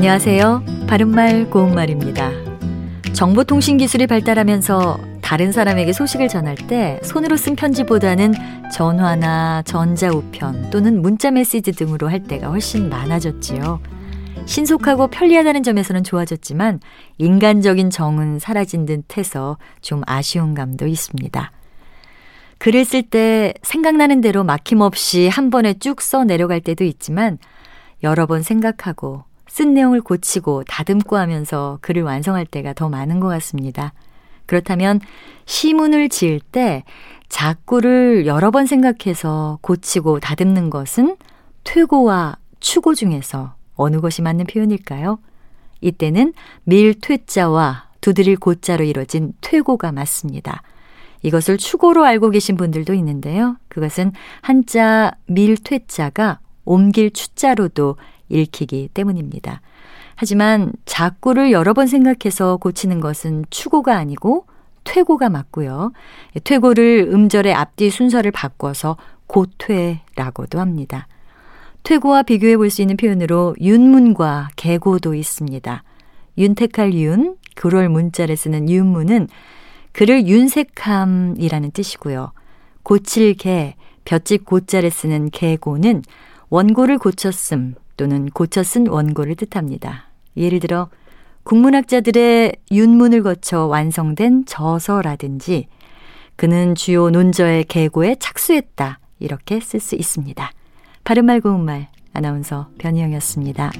안녕하세요. 바른말 고운말입니다. 정보통신 기술이 발달하면서 다른 사람에게 소식을 전할 때 손으로 쓴 편지보다는 전화나 전자우편 또는 문자 메시지 등으로 할 때가 훨씬 많아졌지요. 신속하고 편리하다는 점에서는 좋아졌지만 인간적인 정은 사라진 듯 해서 좀 아쉬운 감도 있습니다. 글을 쓸 때 생각나는 대로 막힘없이 한 번에 쭉 써 내려갈 때도 있지만 여러 번 생각하고 쓴 내용을 고치고 다듬고 하면서 글을 완성할 때가 더 많은 것 같습니다. 그렇다면 시문을 지을 때 작구를 여러 번 생각해서 고치고 다듬는 것은 퇴고와 추고 중에서 어느 것이 맞는 표현일까요? 이때는 밀퇴자와 두드릴 고자로 이뤄진 퇴고가 맞습니다. 이것을 추고로 알고 계신 분들도 있는데요. 그것은 한자 밀퇴자가 옮길 추자로도 읽히기 때문입니다. 하지만 작구를 여러 번 생각해서 고치는 것은 추고가 아니고 퇴고가 맞고요. 퇴고를 음절의 앞뒤 순서를 바꿔서 고퇴라고도 합니다. 퇴고와 비교해 볼 수 있는 표현으로 윤문과 개고도 있습니다. 윤택할 윤, 그럴 문자를 쓰는 윤문은 글을 윤색함이라는 뜻이고요. 고칠 개, 볕집 고자를 쓰는 개고는 원고를 고쳤음, 또는 고쳐 쓴 원고를 뜻합니다. 예를 들어 국문학자들의 윤문을 거쳐 완성된 저서라든지 그는 주요 논저의 계고에 착수했다 이렇게 쓸 수 있습니다. 바른말 고운말 아나운서 변희영이었습니다.